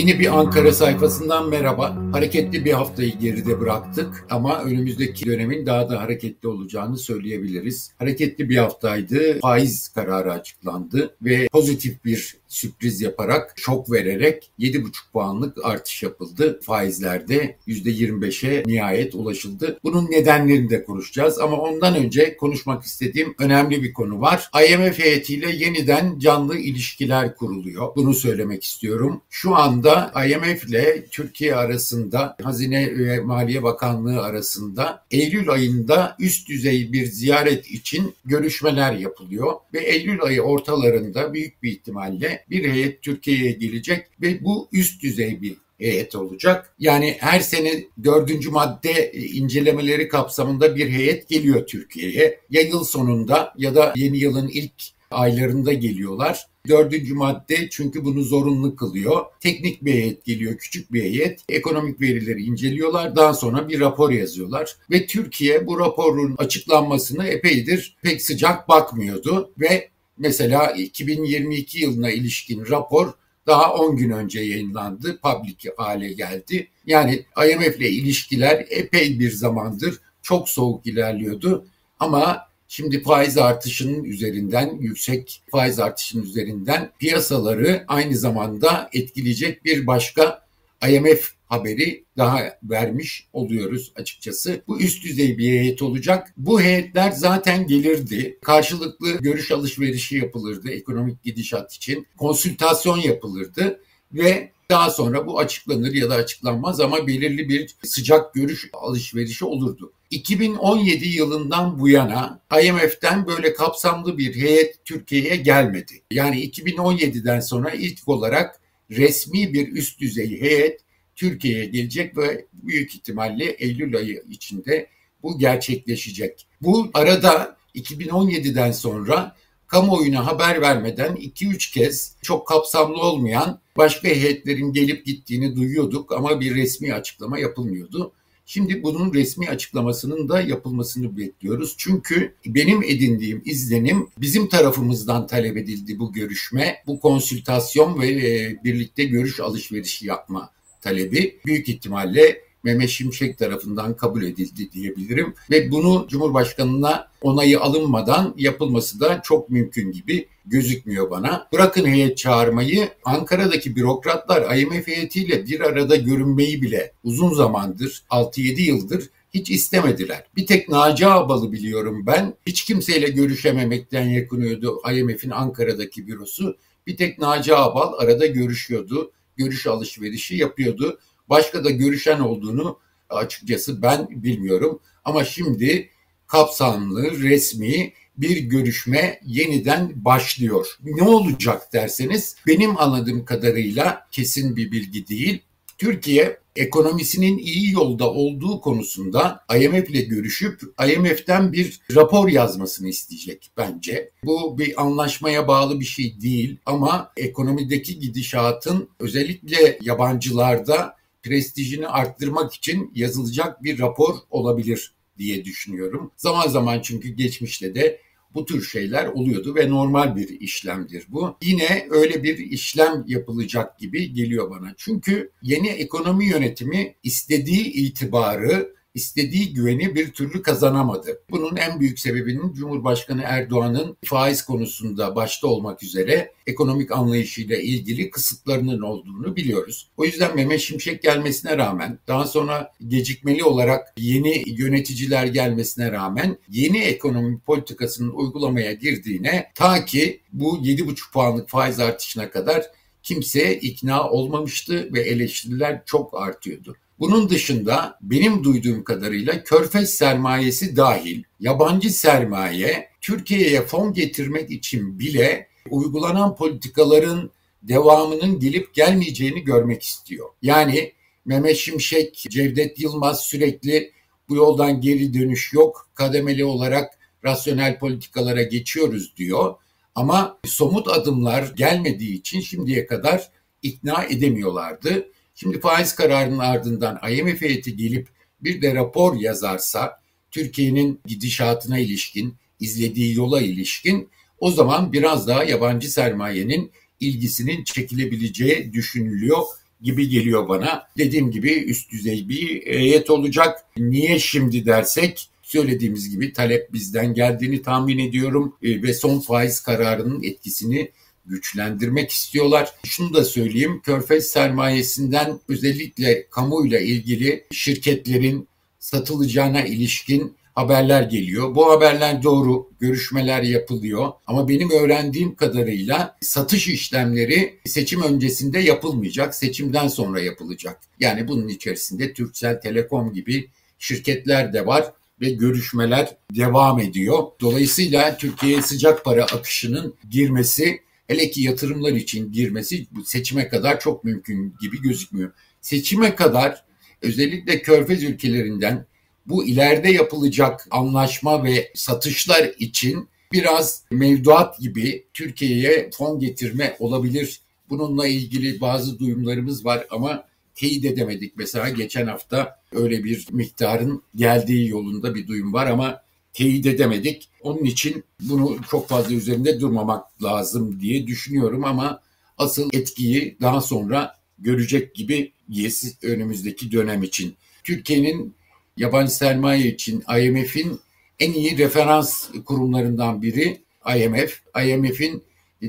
Yeni bir Ankara sayfasından merhaba. Hareketli bir haftayı geride bıraktık ama önümüzdeki dönemin daha da hareketli olacağını söyleyebiliriz. Hareketli bir haftaydı. Faiz kararı açıklandı ve pozitif bir sürpriz yaparak, şok vererek 7,5 puanlık artış yapıldı. Faizlerde %25'e nihayet ulaşıldı. Bunun nedenlerini de konuşacağız ama ondan önce konuşmak istediğim önemli bir konu var. IMF heyetiyle yeniden canlı ilişkiler kuruluyor. Bunu söylemek istiyorum. Şu anda IMF ile Türkiye arasında Hazine ve Maliye Bakanlığı arasında Eylül ayında üst düzey bir ziyaret için görüşmeler yapılıyor ve Eylül ayı ortalarında büyük bir ihtimalle bir heyet Türkiye'ye gelecek ve bu üst düzey bir heyet olacak. Yani her sene dördüncü madde incelemeleri kapsamında bir heyet geliyor Türkiye'ye. Ya yıl sonunda ya da yeni yılın ilk aylarında geliyorlar. Dördüncü madde çünkü bunu zorunlu kılıyor. Teknik bir heyet geliyor, küçük bir heyet. Ekonomik verileri inceliyorlar. Daha sonra bir rapor yazıyorlar. Ve Türkiye bu raporun açıklanmasını epeydir pek sıcak bakmıyordu. Ve Mesela 2022 yılına ilişkin rapor daha 10 gün önce yayınlandı, public hale geldi. Yani IMF ile ilişkiler epey bir zamandır çok soğuk ilerliyordu. Ama şimdi faiz artışının üzerinden, yüksek faiz artışının üzerinden piyasaları aynı zamanda etkileyecek bir başka IMF haberi daha vermiş oluyoruz açıkçası. Bu üst düzey bir heyet olacak. Bu heyetler zaten gelirdi. Karşılıklı görüş alışverişi yapılırdı ekonomik gidişat için. Konsültasyon yapılırdı ve daha sonra bu açıklanır ya da açıklanmaz ama belirli bir sıcak görüş alışverişi olurdu. 2017 yılından bu yana IMF'den böyle kapsamlı bir heyet Türkiye'ye gelmedi. Yani 2017'den sonra ilk olarak resmi bir üst düzey heyet Türkiye'ye gelecek ve büyük ihtimalle Eylül ayı içinde bu gerçekleşecek. Bu arada 2017'den sonra kamuoyuna haber vermeden 2-3 kez çok kapsamlı olmayan başka heyetlerin gelip gittiğini duyuyorduk ama bir resmi açıklama yapılmıyordu. Şimdi bunun resmi açıklamasının da yapılmasını bekliyoruz. Çünkü benim edindiğim izlenim bizim tarafımızdan talep edildi bu görüşme, bu konsültasyon ve e, birlikte görüş alışverişi yapma talebi büyük ihtimalle Mehmet Şimşek tarafından kabul edildi diyebilirim. Ve bunu Cumhurbaşkanı'na onayı alınmadan yapılması da çok mümkün gibi gözükmüyor bana. Bırakın heyet çağırmayı, Ankara'daki bürokratlar IMF heyetiyle bir arada görünmeyi bile uzun zamandır, 6-7 yıldır hiç istemediler. Bir tek Naci Abal'ı biliyorum ben. Hiç kimseyle görüşememekten yakınıyordu IMF'in Ankara'daki bürosu. Bir tek Naci Abal arada görüşüyordu görüş alışverişi yapıyordu. Başka da görüşen olduğunu açıkçası ben bilmiyorum. Ama şimdi kapsamlı, resmi bir görüşme yeniden başlıyor. Ne olacak derseniz benim anladığım kadarıyla kesin bir bilgi değil. Türkiye ekonomisinin iyi yolda olduğu konusunda IMF ile görüşüp IMF'den bir rapor yazmasını isteyecek bence. Bu bir anlaşmaya bağlı bir şey değil ama ekonomideki gidişatın özellikle yabancılarda prestijini arttırmak için yazılacak bir rapor olabilir diye düşünüyorum. Zaman zaman çünkü geçmişte de bu tür şeyler oluyordu ve normal bir işlemdir bu. Yine öyle bir işlem yapılacak gibi geliyor bana. Çünkü yeni ekonomi yönetimi istediği itibarı istediği güveni bir türlü kazanamadı. Bunun en büyük sebebinin Cumhurbaşkanı Erdoğan'ın faiz konusunda başta olmak üzere ekonomik anlayışıyla ilgili kısıtlarının olduğunu biliyoruz. O yüzden Mehmet Şimşek gelmesine rağmen daha sonra gecikmeli olarak yeni yöneticiler gelmesine rağmen yeni ekonomi politikasının uygulamaya girdiğine ta ki bu 7,5 puanlık faiz artışına kadar kimse ikna olmamıştı ve eleştiriler çok artıyordu. Bunun dışında benim duyduğum kadarıyla körfez sermayesi dahil yabancı sermaye Türkiye'ye fon getirmek için bile uygulanan politikaların devamının gelip gelmeyeceğini görmek istiyor. Yani Mehmet Şimşek, Cevdet Yılmaz sürekli bu yoldan geri dönüş yok. Kademeli olarak rasyonel politikalara geçiyoruz diyor. Ama somut adımlar gelmediği için şimdiye kadar ikna edemiyorlardı. Şimdi faiz kararının ardından IMF heyeti gelip bir de rapor yazarsa Türkiye'nin gidişatına ilişkin, izlediği yola ilişkin o zaman biraz daha yabancı sermayenin ilgisinin çekilebileceği düşünülüyor gibi geliyor bana. Dediğim gibi üst düzey bir heyet olacak. Niye şimdi dersek söylediğimiz gibi talep bizden geldiğini tahmin ediyorum e, ve son faiz kararının etkisini güçlendirmek istiyorlar. Şunu da söyleyeyim, Körfez sermayesinden özellikle kamuyla ilgili şirketlerin satılacağına ilişkin haberler geliyor. Bu haberler doğru, görüşmeler yapılıyor. Ama benim öğrendiğim kadarıyla satış işlemleri seçim öncesinde yapılmayacak, seçimden sonra yapılacak. Yani bunun içerisinde Türksel Telekom gibi şirketler de var ve görüşmeler devam ediyor. Dolayısıyla Türkiye'ye sıcak para akışının girmesi hele ki yatırımlar için girmesi bu seçime kadar çok mümkün gibi gözükmüyor. Seçime kadar özellikle körfez ülkelerinden bu ileride yapılacak anlaşma ve satışlar için biraz mevduat gibi Türkiye'ye fon getirme olabilir. Bununla ilgili bazı duyumlarımız var ama teyit edemedik. Mesela geçen hafta öyle bir miktarın geldiği yolunda bir duyum var ama teyit edemedik. Onun için bunu çok fazla üzerinde durmamak lazım diye düşünüyorum ama asıl etkiyi daha sonra görecek gibi yes, önümüzdeki dönem için. Türkiye'nin yabancı sermaye için IMF'in en iyi referans kurumlarından biri IMF. IMF'in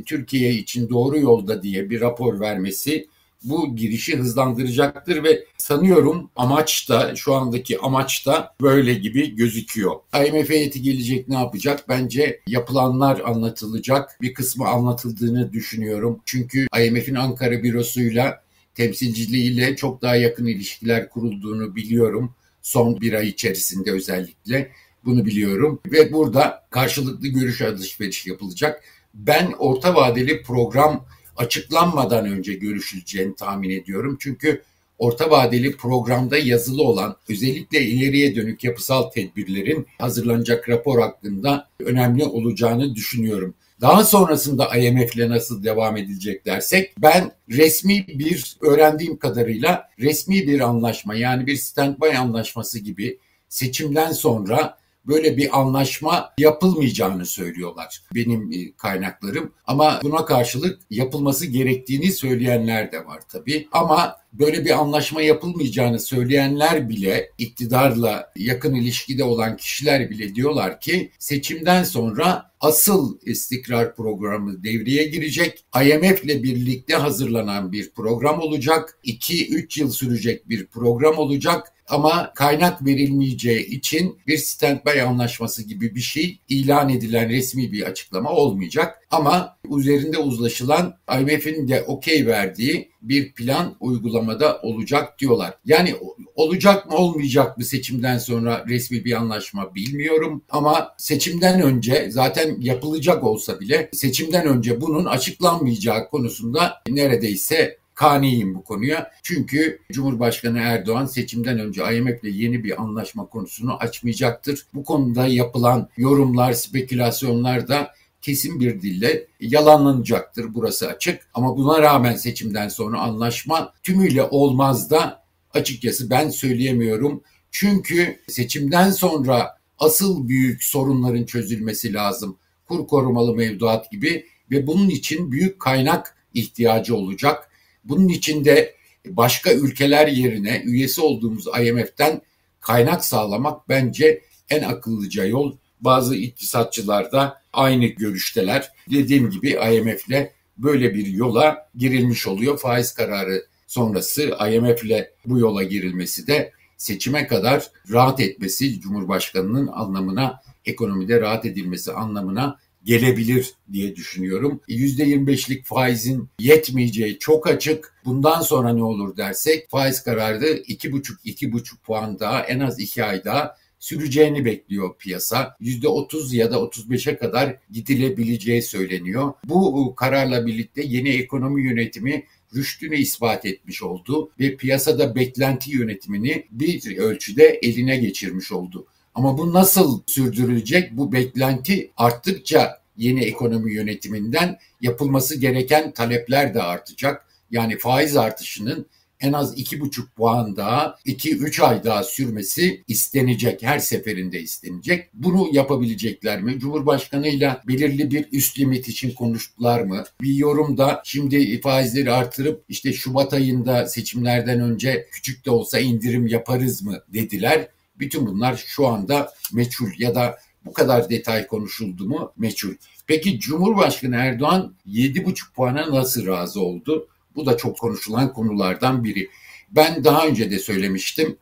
Türkiye için doğru yolda diye bir rapor vermesi bu girişi hızlandıracaktır ve sanıyorum amaç da şu andaki amaç da böyle gibi gözüküyor. IMF heyeti gelecek ne yapacak? Bence yapılanlar anlatılacak. Bir kısmı anlatıldığını düşünüyorum. Çünkü IMF'in Ankara bürosuyla temsilciliğiyle çok daha yakın ilişkiler kurulduğunu biliyorum. Son bir ay içerisinde özellikle bunu biliyorum. Ve burada karşılıklı görüş alışverişi yapılacak. Ben orta vadeli program açıklanmadan önce görüşüleceğini tahmin ediyorum. Çünkü orta vadeli programda yazılı olan özellikle ileriye dönük yapısal tedbirlerin hazırlanacak rapor hakkında önemli olacağını düşünüyorum. Daha sonrasında IMF ile nasıl devam edilecek dersek ben resmi bir öğrendiğim kadarıyla resmi bir anlaşma yani bir standby anlaşması gibi seçimden sonra böyle bir anlaşma yapılmayacağını söylüyorlar benim e, kaynaklarım. Ama buna karşılık yapılması gerektiğini söyleyenler de var tabii. Ama böyle bir anlaşma yapılmayacağını söyleyenler bile iktidarla yakın ilişkide olan kişiler bile diyorlar ki seçimden sonra asıl istikrar programı devreye girecek. IMF ile birlikte hazırlanan bir program olacak. 2-3 yıl sürecek bir program olacak ama kaynak verilmeyeceği için bir standby anlaşması gibi bir şey ilan edilen resmi bir açıklama olmayacak. Ama üzerinde uzlaşılan IMF'in de okey verdiği bir plan uygulamada olacak diyorlar. Yani olacak mı olmayacak mı seçimden sonra resmi bir anlaşma bilmiyorum ama seçimden önce zaten yapılacak olsa bile seçimden önce bunun açıklanmayacağı konusunda neredeyse kaniyim bu konuya. Çünkü Cumhurbaşkanı Erdoğan seçimden önce IMF ile yeni bir anlaşma konusunu açmayacaktır. Bu konuda yapılan yorumlar, spekülasyonlar da kesin bir dille yalanlanacaktır. Burası açık. Ama buna rağmen seçimden sonra anlaşma tümüyle olmaz da açıkçası ben söyleyemiyorum. Çünkü seçimden sonra asıl büyük sorunların çözülmesi lazım. Kur korumalı mevduat gibi ve bunun için büyük kaynak ihtiyacı olacak. Bunun için de başka ülkeler yerine üyesi olduğumuz IMF'den kaynak sağlamak bence en akıllıca yol. Bazı iktisatçılar da aynı görüşteler. Dediğim gibi IMF'le böyle bir yola girilmiş oluyor. Faiz kararı sonrası IMF'le bu yola girilmesi de seçime kadar rahat etmesi Cumhurbaşkanı'nın anlamına, ekonomide rahat edilmesi anlamına gelebilir diye düşünüyorum. %25'lik faizin yetmeyeceği çok açık. Bundan sonra ne olur dersek faiz kararı 2,5-2,5 puan daha en az 2 ay daha süreceğini bekliyor piyasa. %30 ya da 35'e kadar gidilebileceği söyleniyor. Bu kararla birlikte yeni ekonomi yönetimi rüştünü ispat etmiş oldu ve piyasada beklenti yönetimini bir ölçüde eline geçirmiş oldu. Ama bu nasıl sürdürülecek? Bu beklenti arttıkça yeni ekonomi yönetiminden yapılması gereken talepler de artacak. Yani faiz artışının en az 2,5 puan daha 2-3 ay daha sürmesi istenecek. Her seferinde istenecek. Bunu yapabilecekler mi? Cumhurbaşkanıyla belirli bir üst limit için konuştular mı? Bir yorumda şimdi faizleri artırıp işte Şubat ayında seçimlerden önce küçük de olsa indirim yaparız mı dediler. Bütün bunlar şu anda meçhul ya da bu kadar detay konuşuldu mu meçhul. Peki Cumhurbaşkanı Erdoğan 7,5 puana nasıl razı oldu? Bu da çok konuşulan konulardan biri. Ben daha önce de söylemiştim.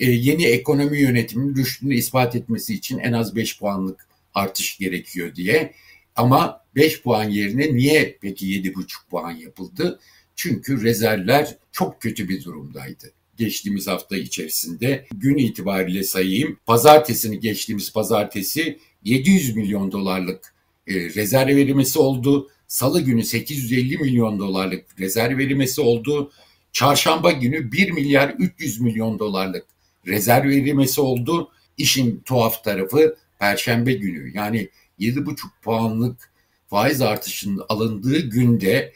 Ee, yeni ekonomi yönetiminin rüştünü ispat etmesi için en az 5 puanlık artış gerekiyor diye. Ama 5 puan yerine niye peki 7,5 puan yapıldı? Çünkü rezervler çok kötü bir durumdaydı geçtiğimiz hafta içerisinde. Gün itibariyle sayayım. Pazartesini geçtiğimiz pazartesi 700 milyon dolarlık e, rezerv verilmesi oldu. Salı günü 850 milyon dolarlık rezerv verilmesi oldu. Çarşamba günü 1 milyar 300 milyon dolarlık rezerv verilmesi oldu. İşin tuhaf tarafı Perşembe günü yani 7,5 puanlık faiz artışının alındığı günde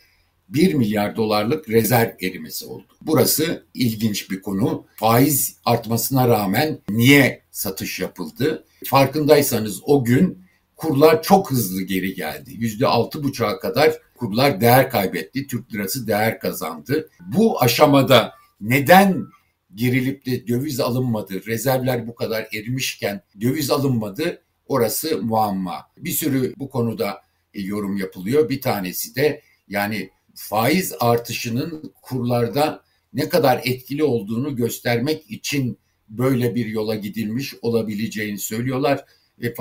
1 milyar dolarlık rezerv erimesi oldu. Burası ilginç bir konu. Faiz artmasına rağmen niye satış yapıldı? Farkındaysanız o gün kurlar çok hızlı geri geldi. Yüzde altı buçuğa kadar kurlar değer kaybetti. Türk lirası değer kazandı. Bu aşamada neden girilip de döviz alınmadı, rezervler bu kadar erimişken döviz alınmadı orası muamma. Bir sürü bu konuda e, yorum yapılıyor. Bir tanesi de yani faiz artışının kurlarda ne kadar etkili olduğunu göstermek için böyle bir yola gidilmiş olabileceğini söylüyorlar ve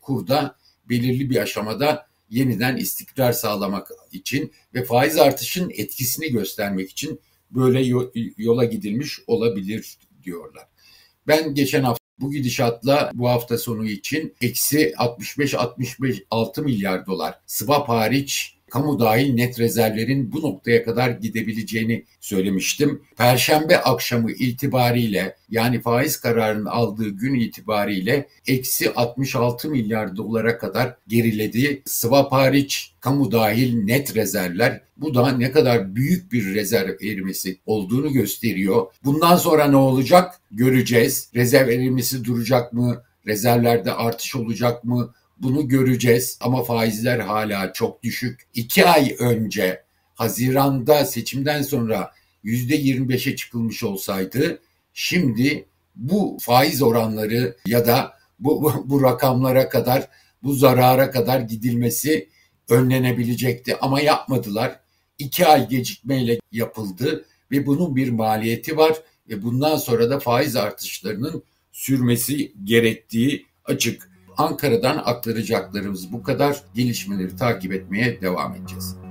kurda belirli bir aşamada yeniden istikrar sağlamak için ve faiz artışın etkisini göstermek için böyle yola gidilmiş olabilir diyorlar. Ben geçen hafta bu gidişatla bu hafta sonu için eksi 65-65 milyar dolar swap hariç kamu dahil net rezervlerin bu noktaya kadar gidebileceğini söylemiştim. Perşembe akşamı itibariyle yani faiz kararının aldığı gün itibariyle eksi 66 milyar dolara kadar geriledi. Swap hariç kamu dahil net rezervler bu da ne kadar büyük bir rezerv erimesi olduğunu gösteriyor. Bundan sonra ne olacak göreceğiz. Rezerv erimesi duracak mı? Rezervlerde artış olacak mı? Bunu göreceğiz ama faizler hala çok düşük. İki ay önce Haziran'da seçimden sonra yüzde 25'e çıkılmış olsaydı şimdi bu faiz oranları ya da bu, bu, rakamlara kadar bu zarara kadar gidilmesi önlenebilecekti ama yapmadılar. İki ay gecikmeyle yapıldı ve bunun bir maliyeti var ve bundan sonra da faiz artışlarının sürmesi gerektiği açık. Ankara'dan aktaracaklarımız bu kadar. Gelişmeleri takip etmeye devam edeceğiz.